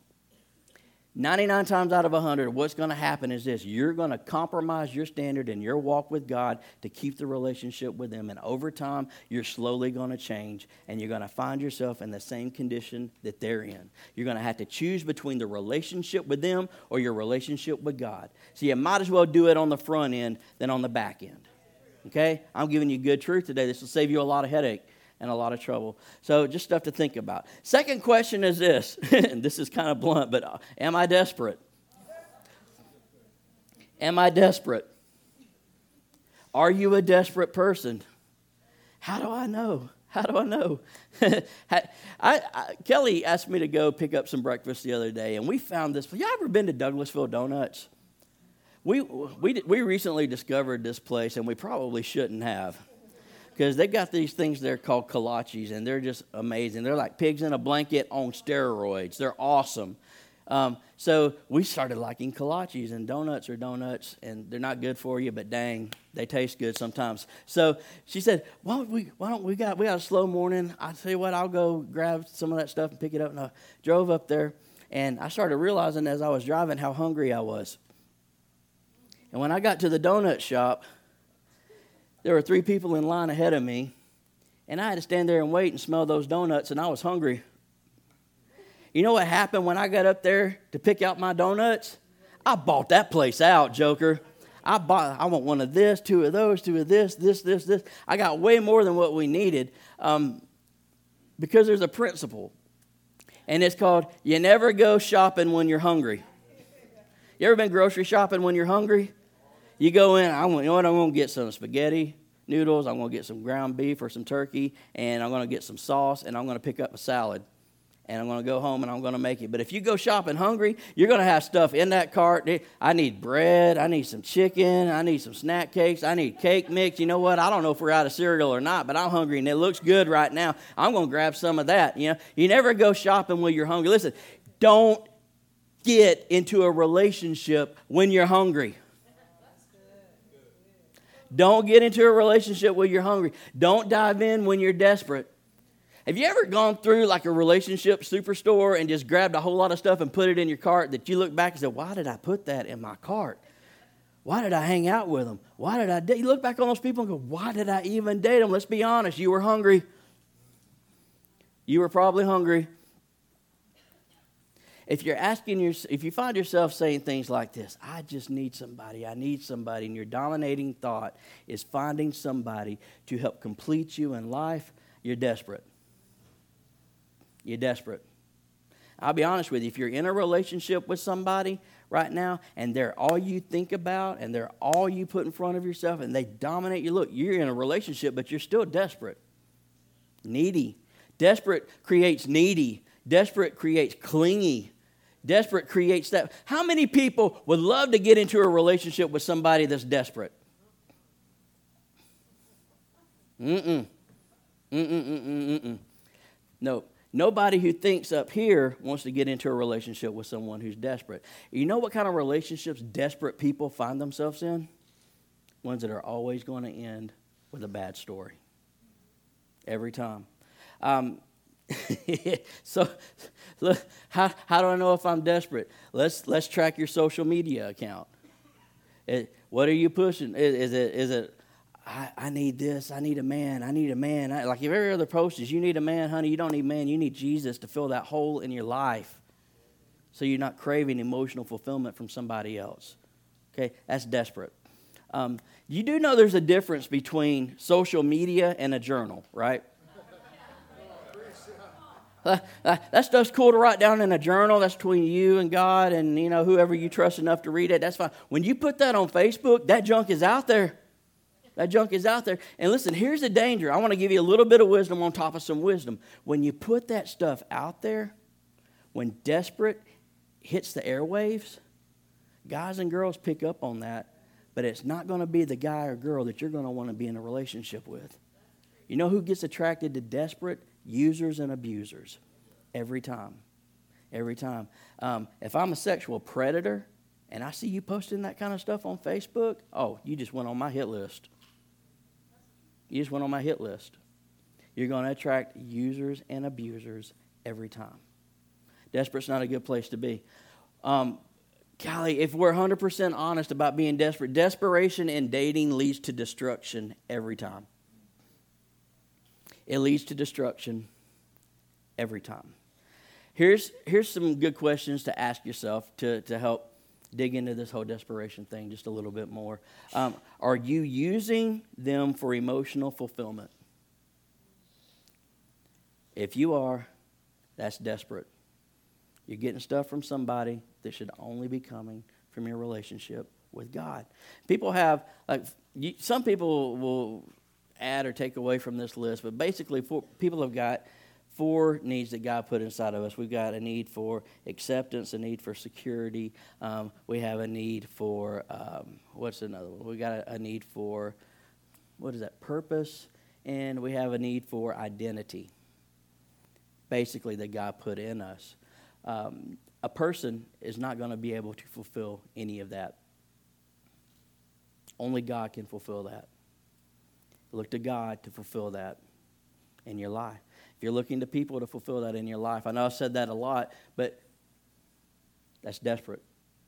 99 times out of 100, what's going to happen is this you're going to compromise your standard and your walk with God to keep the relationship with Him. And over time, you're slowly going to change and you're going to find yourself in the same condition that they're in. You're going to have to choose between the relationship with them or your relationship with God. So you might as well do it on the front end than on the back end. Okay? I'm giving you good truth today. This will save you a lot of headache and a lot of trouble. So just stuff to think about. Second question is this, and [LAUGHS] this is kind of blunt, but uh, am I desperate? Am I desperate? Are you a desperate person? How do I know? How do I know? [LAUGHS] I, I, Kelly asked me to go pick up some breakfast the other day, and we found this. Y'all ever been to Douglasville Donuts? We, we, we recently discovered this place, and we probably shouldn't have because they've got these things there called kolaches, and they're just amazing. They're like pigs in a blanket on steroids. They're awesome. Um, so we started liking kolaches, and donuts are donuts, and they're not good for you, but dang, they taste good sometimes. So she said, "Why don't we? Why don't we got we got a slow morning? I tell you what, I'll go grab some of that stuff and pick it up." And I drove up there, and I started realizing as I was driving how hungry I was. And when I got to the donut shop, there were three people in line ahead of me, and I had to stand there and wait and smell those donuts, and I was hungry. You know what happened when I got up there to pick out my donuts? I bought that place out, Joker. I bought. I want one of this, two of those, two of this, this, this, this. I got way more than what we needed um, because there's a principle, and it's called you never go shopping when you're hungry. You ever been grocery shopping when you're hungry? You go in, I want, you know what, I'm going to get some spaghetti noodles, I'm going to get some ground beef or some turkey, and I'm going to get some sauce, and I'm going to pick up a salad. And I'm going to go home and I'm going to make it. But if you go shopping hungry, you're going to have stuff in that cart. I need bread. I need some chicken. I need some snack cakes. I need cake mix. You know what? I don't know if we're out of cereal or not, but I'm hungry and it looks good right now. I'm going to grab some of that. You know, you never go shopping when you're hungry. Listen, don't get into a relationship when you're hungry. Don't get into a relationship when you're hungry. Don't dive in when you're desperate. Have you ever gone through like a relationship superstore and just grabbed a whole lot of stuff and put it in your cart that you look back and said, Why did I put that in my cart? Why did I hang out with them? Why did I date? You look back on those people and go, Why did I even date them? Let's be honest. You were hungry. You were probably hungry. If you're asking your, if you find yourself saying things like this, I just need somebody, I need somebody, and your dominating thought is finding somebody to help complete you in life, you're desperate. You're desperate. I'll be honest with you, if you're in a relationship with somebody right now and they're all you think about and they're all you put in front of yourself and they dominate you, look, you're in a relationship, but you're still desperate. Needy. Desperate creates needy. Desperate creates clingy. Desperate creates that. How many people would love to get into a relationship with somebody that's desperate? Mm-mm. Mm-mm-mm-mm-mm. No. Nobody who thinks up here wants to get into a relationship with someone who's desperate. You know what kind of relationships desperate people find themselves in? Ones that are always going to end with a bad story. Every time. Um, [LAUGHS] so, look, how, how do I know if I'm desperate? Let's, let's track your social media account. It, what are you pushing? Is, is, it, is it I, I need this. I need a man. I need a man. I, like if every other post is, you need a man, honey, you don't need man. You need Jesus to fill that hole in your life so you're not craving emotional fulfillment from somebody else. Okay, that's desperate. Um, you do know there's a difference between social media and a journal, right? Uh, uh, that stuff's cool to write down in a journal. That's between you and God and you know whoever you trust enough to read it. That's fine. When you put that on Facebook, that junk is out there. That junk is out there. And listen, here's the danger. I want to give you a little bit of wisdom on top of some wisdom. When you put that stuff out there, when desperate hits the airwaves, guys and girls pick up on that, but it's not going to be the guy or girl that you're going to want to be in a relationship with. You know who gets attracted to desperate? Users and abusers. Every time. Every time. Um, if I'm a sexual predator and I see you posting that kind of stuff on Facebook, oh, you just went on my hit list. You just went on my hit list. You're going to attract users and abusers every time. Desperate's not a good place to be. Um, golly, if we're 100% honest about being desperate, desperation in dating leads to destruction every time. It leads to destruction every time. Here's, here's some good questions to ask yourself to, to help dig into this whole desperation thing just a little bit more. Um, are you using them for emotional fulfillment? If you are, that's desperate. You're getting stuff from somebody that should only be coming from your relationship with God. People have, like, you, some people will add or take away from this list, but basically, for, people have got four needs that God put inside of us. We've got a need for acceptance, a need for security. Um, we have a need for, um, what's another one? We got a, a, need for, what is that, purpose, and we have a need for identity, basically, that God put in us. Um, a person is not going to be able to fulfill any of that. Only God can fulfill that. Look to God to fulfill that in your life. If you're looking to people to fulfill that in your life, I know I've said that a lot, but that's desperate.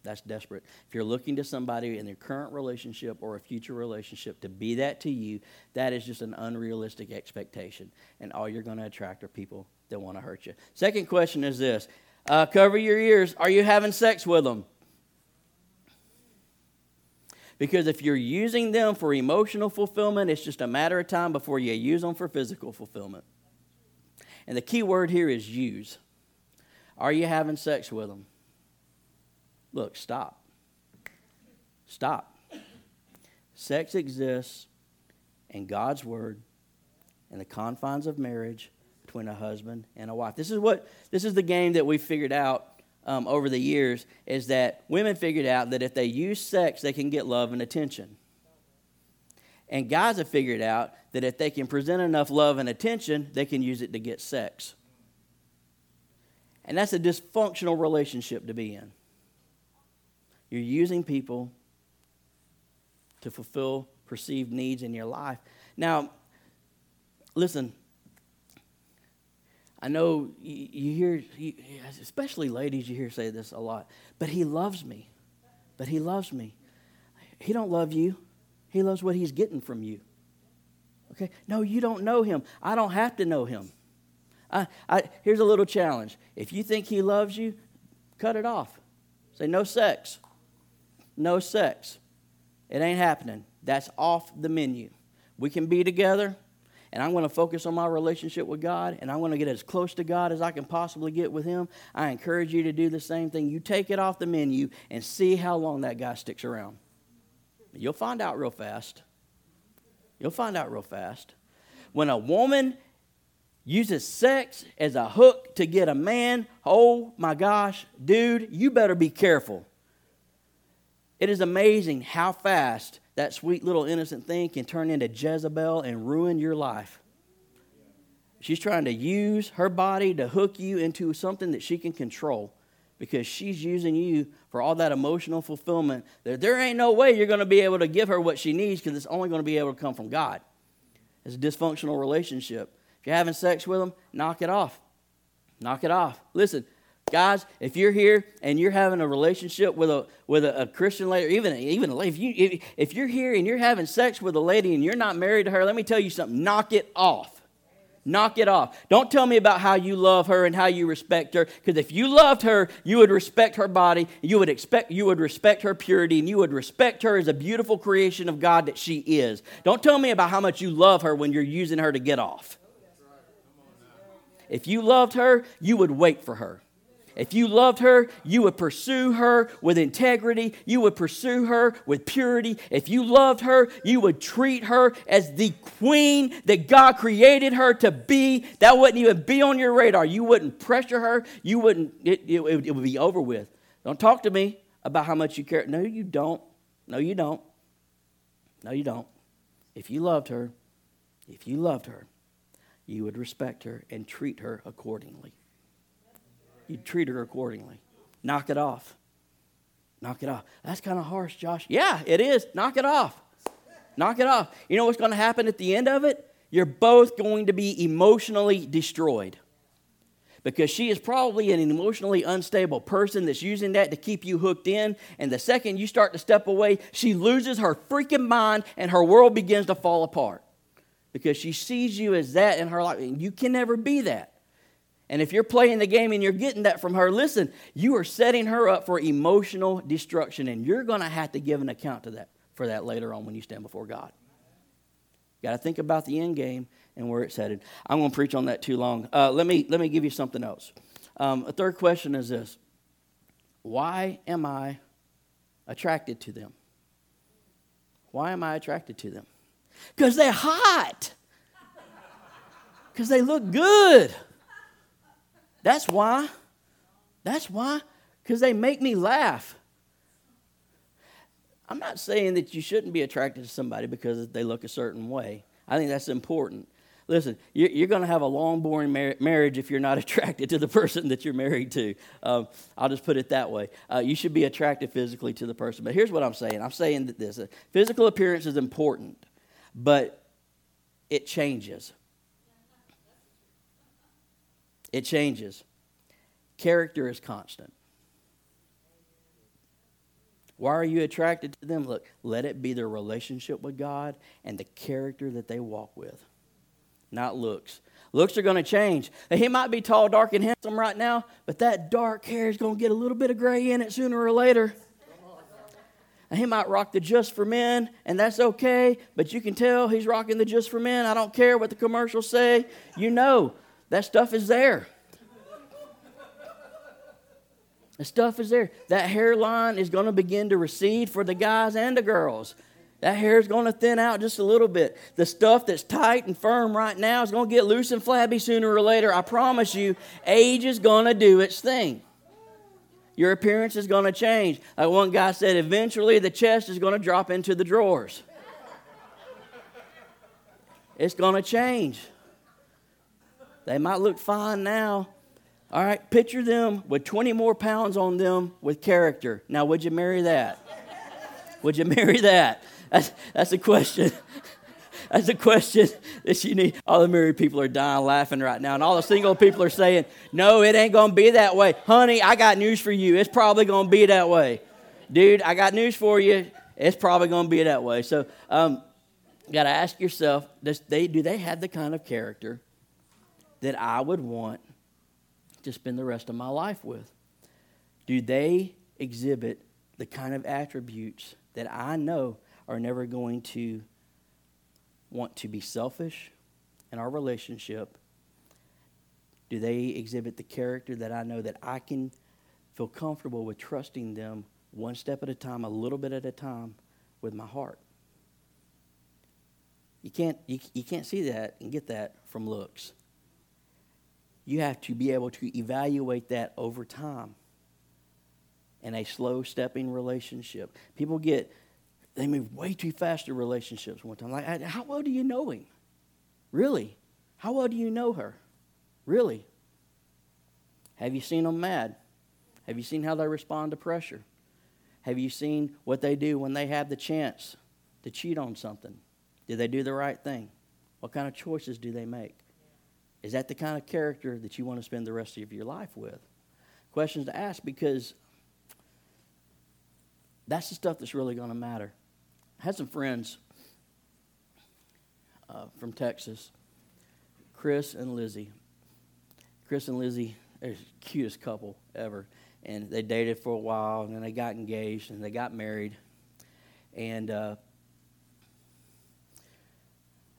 That's desperate. If you're looking to somebody in their current relationship or a future relationship to be that to you, that is just an unrealistic expectation. And all you're going to attract are people that want to hurt you. Second question is this uh, cover your ears. Are you having sex with them? Because if you're using them for emotional fulfillment, it's just a matter of time before you use them for physical fulfillment. And the key word here is use. Are you having sex with them? Look, stop. Stop. Sex exists in God's word in the confines of marriage between a husband and a wife. This is what this is the game that we figured out um, over the years is that women figured out that if they use sex, they can get love and attention. And guys have figured out that if they can present enough love and attention, they can use it to get sex. And that's a dysfunctional relationship to be in. You're using people to fulfill perceived needs in your life. Now, listen, I know you, hear, especially ladies, you hear say this a lot, but he loves me. But he loves me. He don't love you. He loves what he's getting from you. Okay? No, you don't know him. I don't have to know him. I, I, here's a little challenge. If you think he loves you, cut it off. Say, no sex. No sex. It ain't happening. That's off the menu. We can be together, and I'm going to focus on my relationship with God, and I'm going to get as close to God as I can possibly get with Him. I encourage you to do the same thing. You take it off the menu and see how long that guy sticks around. You'll find out real fast. You'll find out real fast. When a woman uses sex as a hook to get a man, oh my gosh, dude, you better be careful. It is amazing how fast that sweet little innocent thing can turn into Jezebel and ruin your life. She's trying to use her body to hook you into something that she can control because she's using you for all that emotional fulfillment. There, there ain't no way you're going to be able to give her what she needs because it's only going to be able to come from God. It's a dysfunctional relationship. If you're having sex with them, knock it off. Knock it off. Listen, Guys, if you're here and you're having a relationship with a with a, a Christian lady, or even even if you if, if you're here and you're having sex with a lady and you're not married to her, let me tell you something. Knock it off. Knock it off. Don't tell me about how you love her and how you respect her, because if you loved her, you would respect her body, you would expect you would respect her purity, and you would respect her as a beautiful creation of God that she is. Don't tell me about how much you love her when you're using her to get off. If you loved her, you would wait for her. If you loved her, you would pursue her with integrity. You would pursue her with purity. If you loved her, you would treat her as the queen that God created her to be. That wouldn't even be on your radar. You wouldn't pressure her. You wouldn't, it, it, it would be over with. Don't talk to me about how much you care. No, you don't. No, you don't. No, you don't. If you loved her, if you loved her, you would respect her and treat her accordingly you treat her accordingly. Knock it off. Knock it off. That's kind of harsh, Josh. Yeah, it is. Knock it off. Knock it off. You know what's going to happen at the end of it? You're both going to be emotionally destroyed. Because she is probably an emotionally unstable person that's using that to keep you hooked in. And the second you start to step away, she loses her freaking mind and her world begins to fall apart. Because she sees you as that in her life. And you can never be that. And if you're playing the game and you're getting that from her, listen, you are setting her up for emotional destruction, and you're going to have to give an account to that for that later on when you stand before God. Got to think about the end game and where it's headed. I'm going to preach on that too long. Uh, let me let me give you something else. Um, a third question is this: Why am I attracted to them? Why am I attracted to them? Because they're hot. Because they look good. That's why. That's why. Because they make me laugh. I'm not saying that you shouldn't be attracted to somebody because they look a certain way. I think that's important. Listen, you're going to have a long, boring marriage if you're not [LAUGHS] attracted to the person that you're married to. Um, I'll just put it that way. Uh, you should be attracted physically to the person. But here's what I'm saying I'm saying that this physical appearance is important, but it changes. It changes. Character is constant. Why are you attracted to them? Look, let it be their relationship with God and the character that they walk with, not looks. Looks are going to change. He might be tall, dark, and handsome right now, but that dark hair is going to get a little bit of gray in it sooner or later. He might rock the just for men, and that's okay, but you can tell he's rocking the just for men. I don't care what the commercials say. You know that stuff is there. The stuff is there. That hairline is going to begin to recede for the guys and the girls. That hair is going to thin out just a little bit. The stuff that's tight and firm right now is going to get loose and flabby sooner or later. I promise you, age is going to do its thing. Your appearance is going to change. Like one guy said, eventually the chest is going to drop into the drawers. It's going to change. They might look fine now. All right, picture them with 20 more pounds on them with character. Now, would you marry that? would you [LAUGHS] marry that? That's, that's a question. [LAUGHS] That's a question that you need. All the married people are dying laughing right now, and all the single people are saying, No, it ain't going to be that way. Honey, I got news for you. It's probably going to be that way. Dude, I got news for you. It's probably going to be that way. So, um, you got to ask yourself does they, do they have the kind of character that I would want to spend the rest of my life with? Do they exhibit the kind of attributes that I know are never going to want to be selfish in our relationship? Do they exhibit the character that I know that I can feel comfortable with trusting them one step at a time, a little bit at a time with my heart? You can't, you, you can't see that and get that from looks. You have to be able to evaluate that over time in a slow stepping relationship. People get, they move way too fast in relationships one time. Like, how well do you know him? Really? How well do you know her? Really? Have you seen them mad? Have you seen how they respond to pressure? Have you seen what they do when they have the chance to cheat on something? Do they do the right thing? What kind of choices do they make? Is that the kind of character that you want to spend the rest of your life with? Questions to ask because that's the stuff that's really going to matter. I had some friends uh, from Texas, Chris and Lizzie. Chris and Lizzie, they're the cutest couple ever. And they dated for a while, and then they got engaged, and they got married. And uh,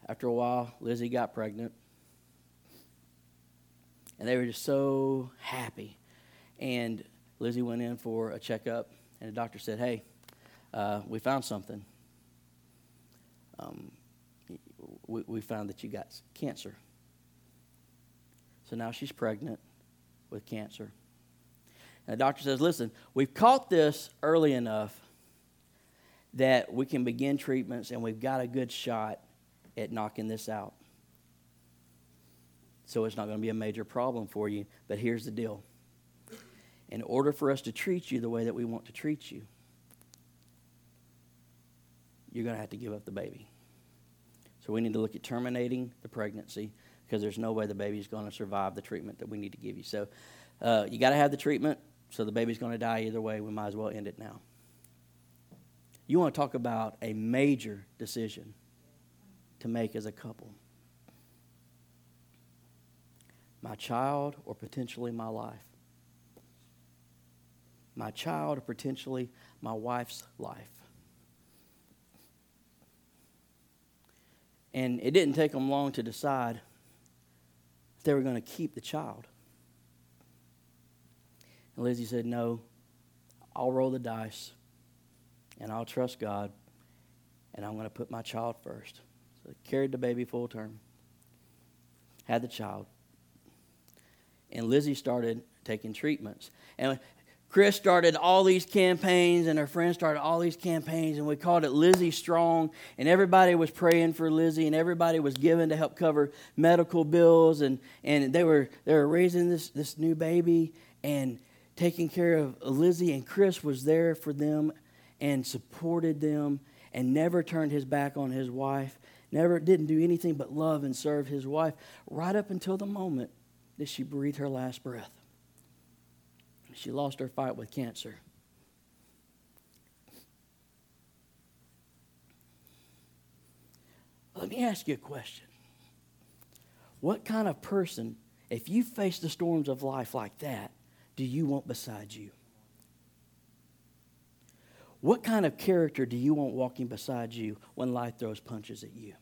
after a while, Lizzie got pregnant. And they were just so happy. And Lizzie went in for a checkup, and the doctor said, Hey, uh, we found something. Um, we, we found that you got cancer. So now she's pregnant with cancer. And the doctor says, Listen, we've caught this early enough that we can begin treatments and we've got a good shot at knocking this out. So it's not going to be a major problem for you. But here's the deal in order for us to treat you the way that we want to treat you, you're going to have to give up the baby. So we need to look at terminating the pregnancy because there's no way the baby's going to survive the treatment that we need to give you. So uh, you got to have the treatment. So the baby's going to die either way. We might as well end it now. You want to talk about a major decision to make as a couple. My child or potentially my life. My child or potentially my wife's life. And it didn't take them long to decide if they were going to keep the child. And Lizzie said, No, I'll roll the dice and I'll trust God and I'm going to put my child first. So they carried the baby full term, had the child. And Lizzie started taking treatments. And Chris started all these campaigns, and her friends started all these campaigns, and we called it Lizzie Strong. And everybody was praying for Lizzie, and everybody was given to help cover medical bills. And, and they, were, they were raising this, this new baby and taking care of Lizzie, and Chris was there for them and supported them and never turned his back on his wife never didn't do anything but love and serve his wife right up until the moment that she breathed her last breath. She lost her fight with cancer. Let me ask you a question. What kind of person, if you face the storms of life like that, do you want beside you? What kind of character do you want walking beside you when life throws punches at you?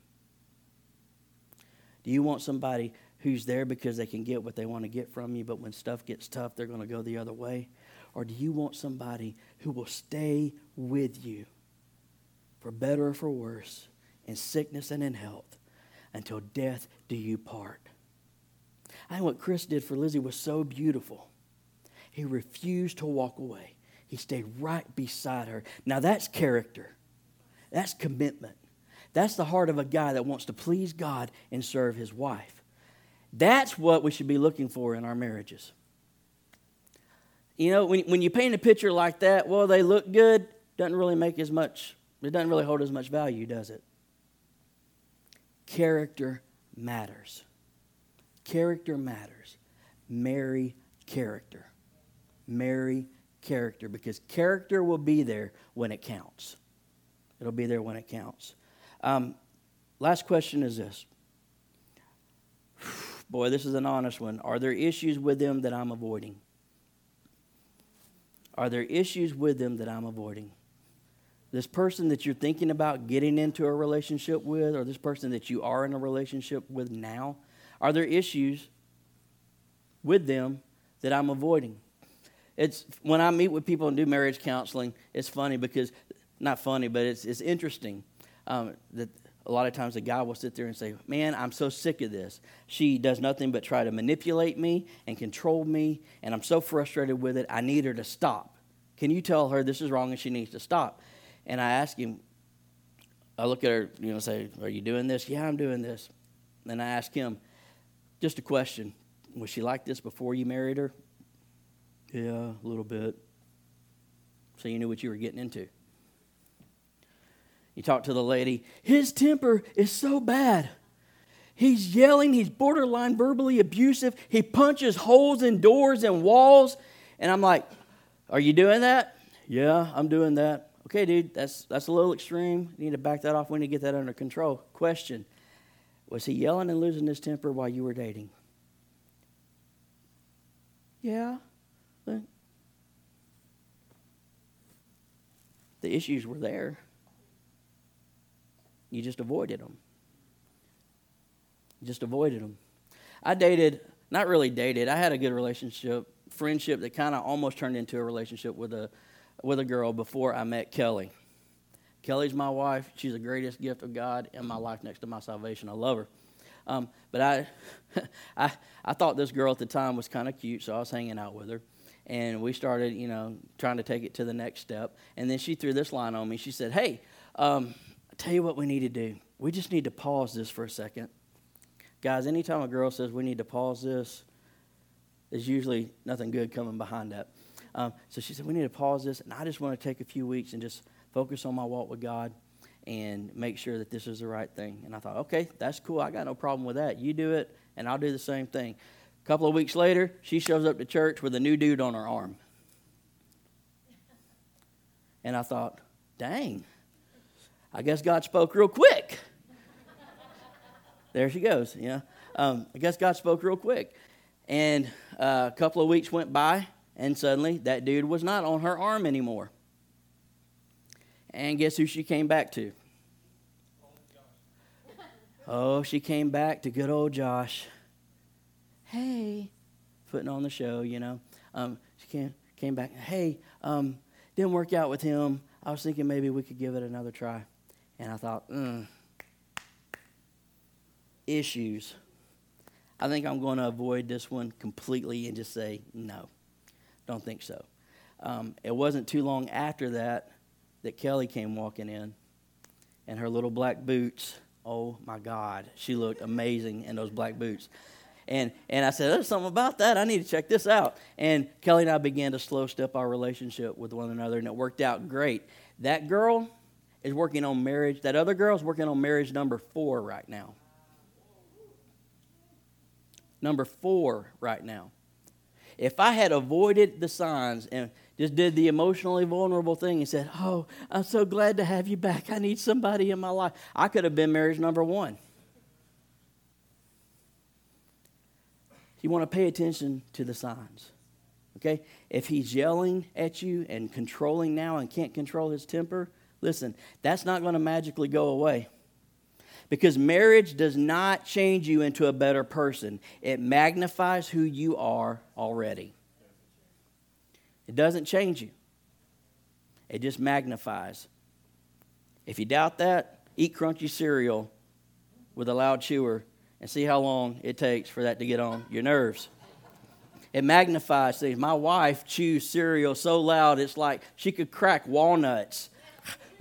Do you want somebody who's there because they can get what they want to get from you, but when stuff gets tough, they're going to go the other way? Or do you want somebody who will stay with you for better or for worse, in sickness and in health, until death do you part? I think what Chris did for Lizzie was so beautiful. He refused to walk away. He stayed right beside her. Now that's character. That's commitment. That's the heart of a guy that wants to please God and serve his wife. That's what we should be looking for in our marriages. You know, when, when you paint a picture like that, well, they look good, doesn't really make as much it doesn't really hold as much value, does it? Character matters. Character matters. Marry character. Marry character because character will be there when it counts. It'll be there when it counts. Um, last question is this. Boy, this is an honest one. Are there issues with them that I'm avoiding? Are there issues with them that I'm avoiding? This person that you're thinking about getting into a relationship with, or this person that you are in a relationship with now, are there issues with them that I'm avoiding? It's when I meet with people and do marriage counseling, it's funny because not funny, but it's it's interesting um, that a lot of times a guy will sit there and say, Man, I'm so sick of this. She does nothing but try to manipulate me and control me, and I'm so frustrated with it. I need her to stop. Can you tell her this is wrong and she needs to stop? And I ask him, I look at her, you know, say, Are you doing this? Yeah, I'm doing this. And I ask him, just a question Was she like this before you married her? Yeah, a little bit. So you knew what you were getting into. You talk to the lady, his temper is so bad. He's yelling, he's borderline verbally abusive. He punches holes in doors and walls. And I'm like, Are you doing that? Yeah, I'm doing that. Okay, dude, that's, that's a little extreme. You need to back that off. We need to get that under control. Question Was he yelling and losing his temper while you were dating? Yeah. The issues were there. You just avoided them. You just avoided them. I dated, not really dated, I had a good relationship, friendship that kind of almost turned into a relationship with a, with a girl before I met Kelly. Kelly's my wife. She's the greatest gift of God in my life next to my salvation. I love her. Um, but I, [LAUGHS] I, I thought this girl at the time was kind of cute, so I was hanging out with her. And we started, you know, trying to take it to the next step. And then she threw this line on me. She said, Hey, um, I tell you what we need to do. We just need to pause this for a second. Guys, anytime a girl says we need to pause this, there's usually nothing good coming behind that. Um, so she said, We need to pause this. And I just want to take a few weeks and just focus on my walk with God and make sure that this is the right thing. And I thought, okay, that's cool. I got no problem with that. You do it, and I'll do the same thing. A couple of weeks later, she shows up to church with a new dude on her arm. And I thought, dang, I guess God spoke real quick. there she goes, yeah. Um, I guess God spoke real quick. And uh, a couple of weeks went by, and suddenly that dude was not on her arm anymore. And guess who she came back to? Oh, she came back to good old Josh. Hey, putting on the show, you know. Um, she came, came back. Hey, um, didn't work out with him. I was thinking maybe we could give it another try. And I thought, mm, issues. I think I'm going to avoid this one completely and just say no. Don't think so. Um, it wasn't too long after that that Kelly came walking in, and her little black boots. Oh my God, she looked amazing in those black boots. And, and I said, There's something about that. I need to check this out. And Kelly and I began to slow step our relationship with one another, and it worked out great. That girl, is working on marriage. That other girl is working on marriage number four right now. Number four right now. If I had avoided the signs and just did the emotionally vulnerable thing and said, Oh, I'm so glad to have you back. I need somebody in my life, I could have been marriage number one. You want to pay attention to the signs. Okay? If he's yelling at you and controlling now and can't control his temper, Listen, that's not going to magically go away. Because marriage does not change you into a better person, it magnifies who you are already. It doesn't change you, it just magnifies. If you doubt that, eat crunchy cereal with a loud chewer and see how long it takes for that to get on your nerves. It magnifies things. My wife chews cereal so loud it's like she could crack walnuts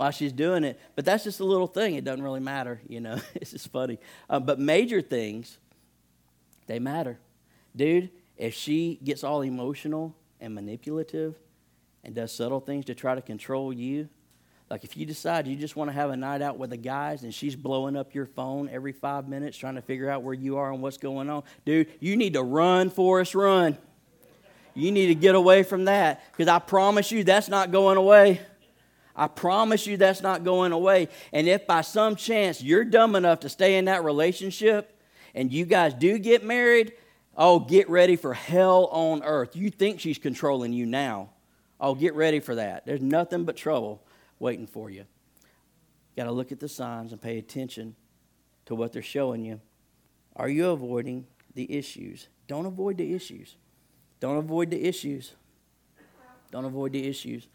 while she's doing it. But that's just a little thing. It doesn't really matter, you know. [LAUGHS] it's just funny. Uh, but major things, they matter. Dude, if she gets all emotional and manipulative and does subtle things to try to control you, Like if you decide you just want to have a night out with the guys and she's blowing up your phone every five minutes trying to figure out where you are and what's going on, dude, you need to run, Forrest, run. You need to get away from that because I promise you that's not going away. I promise you that's not going away. And if by some chance you're dumb enough to stay in that relationship and you guys do get married, oh, get ready for hell on earth. You think she's controlling you now. Oh, get ready for that. There's nothing but trouble waiting for you. Got to look at the signs and pay attention to what they're showing you. Are you avoiding the issues? Don't avoid the issues. Don't avoid the issues. Don't avoid the issues.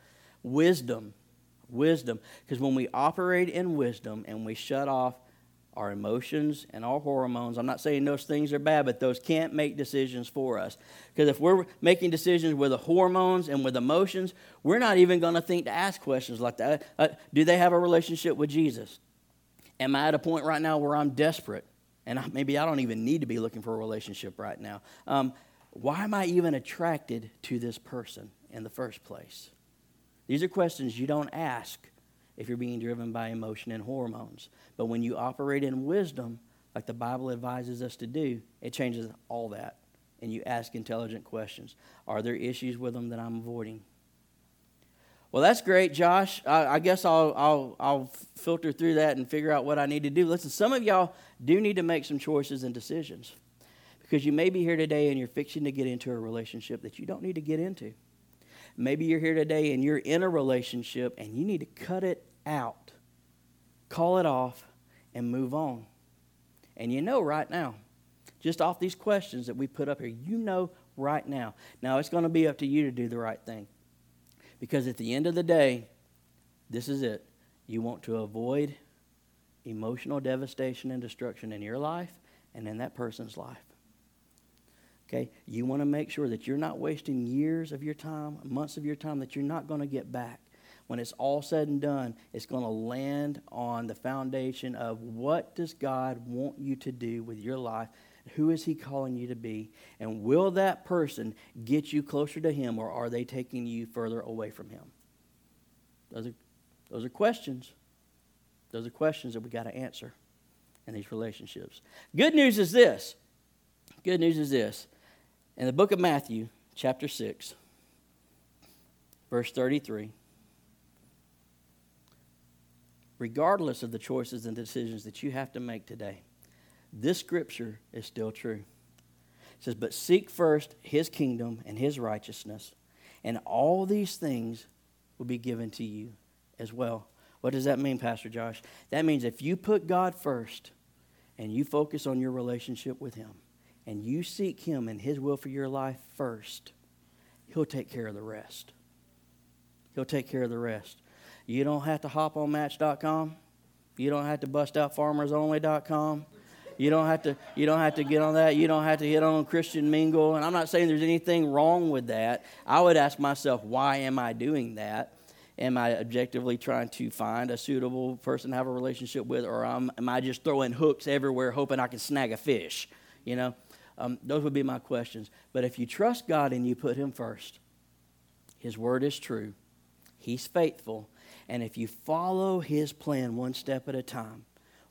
Wisdom. Wisdom. Because when we operate in wisdom and we shut off our emotions and our hormones, I'm not saying those things are bad, but those can't make decisions for us. Because if we're making decisions with the hormones and with emotions, we're not even going to think to ask questions like that. Uh, do they have a relationship with Jesus? Am I at a point right now where I'm desperate? And maybe I don't even need to be looking for a relationship right now. Um, why am I even attracted to this person in the first place? These are questions you don't ask if you're being driven by emotion and hormones. But when you operate in wisdom, like the Bible advises us to do, it changes all that. And you ask intelligent questions. Are there issues with them that I'm avoiding? Well, that's great, Josh. I, I guess I'll, I'll, I'll filter through that and figure out what I need to do. Listen, some of y'all do need to make some choices and decisions. Because you may be here today and you're fixing to get into a relationship that you don't need to get into. Maybe you're here today and you're in a relationship and you need to cut it out, call it off, and move on. And you know right now, just off these questions that we put up here, you know right now. Now it's going to be up to you to do the right thing. Because at the end of the day, this is it. You want to avoid emotional devastation and destruction in your life and in that person's life. Okay? You want to make sure that you're not wasting years of your time, months of your time that you're not going to get back. When it's all said and done, it's going to land on the foundation of what does God want you to do with your life? Who is He calling you to be? And will that person get you closer to Him or are they taking you further away from Him? Those are, those are questions. Those are questions that we got to answer in these relationships. Good news is this. Good news is this in the book of Matthew, chapter 6, verse 33, regardless of the choices and decisions that you have to make today, this scripture is still true. It says, But seek first his kingdom and his righteousness, and all these things will be given to you as well. What does that mean, Pastor Josh? That means if you put God first and you focus on your relationship with him, and you seek Him and His will for your life first, He'll take care of the rest. He'll take care of the rest. You don't have to hop on Match.com. You don't have to bust out FarmersOnly.com. You don't have to. You don't have to get on that. You don't have to hit on Christian Mingle. And I'm not saying there's anything wrong with that. I would ask myself, why am I doing that? Am I objectively trying to find a suitable person to have a relationship with, or am I just throwing hooks everywhere, hoping I can snag a fish? You know. Um, those would be my questions. But if you trust God and you put Him first, His word is true, He's faithful, and if you follow His plan one step at a time,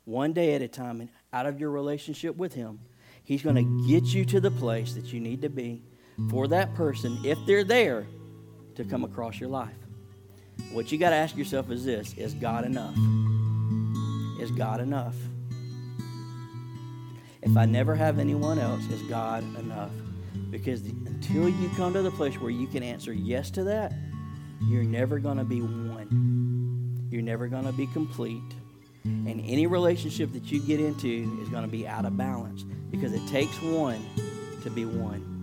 one day at a time, and out of your relationship with Him, He's going to get you to the place that you need to be for that person, if they're there, to come across your life. What you got to ask yourself is this Is God enough? Is God enough? If I never have anyone else, is God enough? Because until you come to the place where you can answer yes to that, you're never going to be one. You're never going to be complete. And any relationship that you get into is going to be out of balance because it takes one to be one.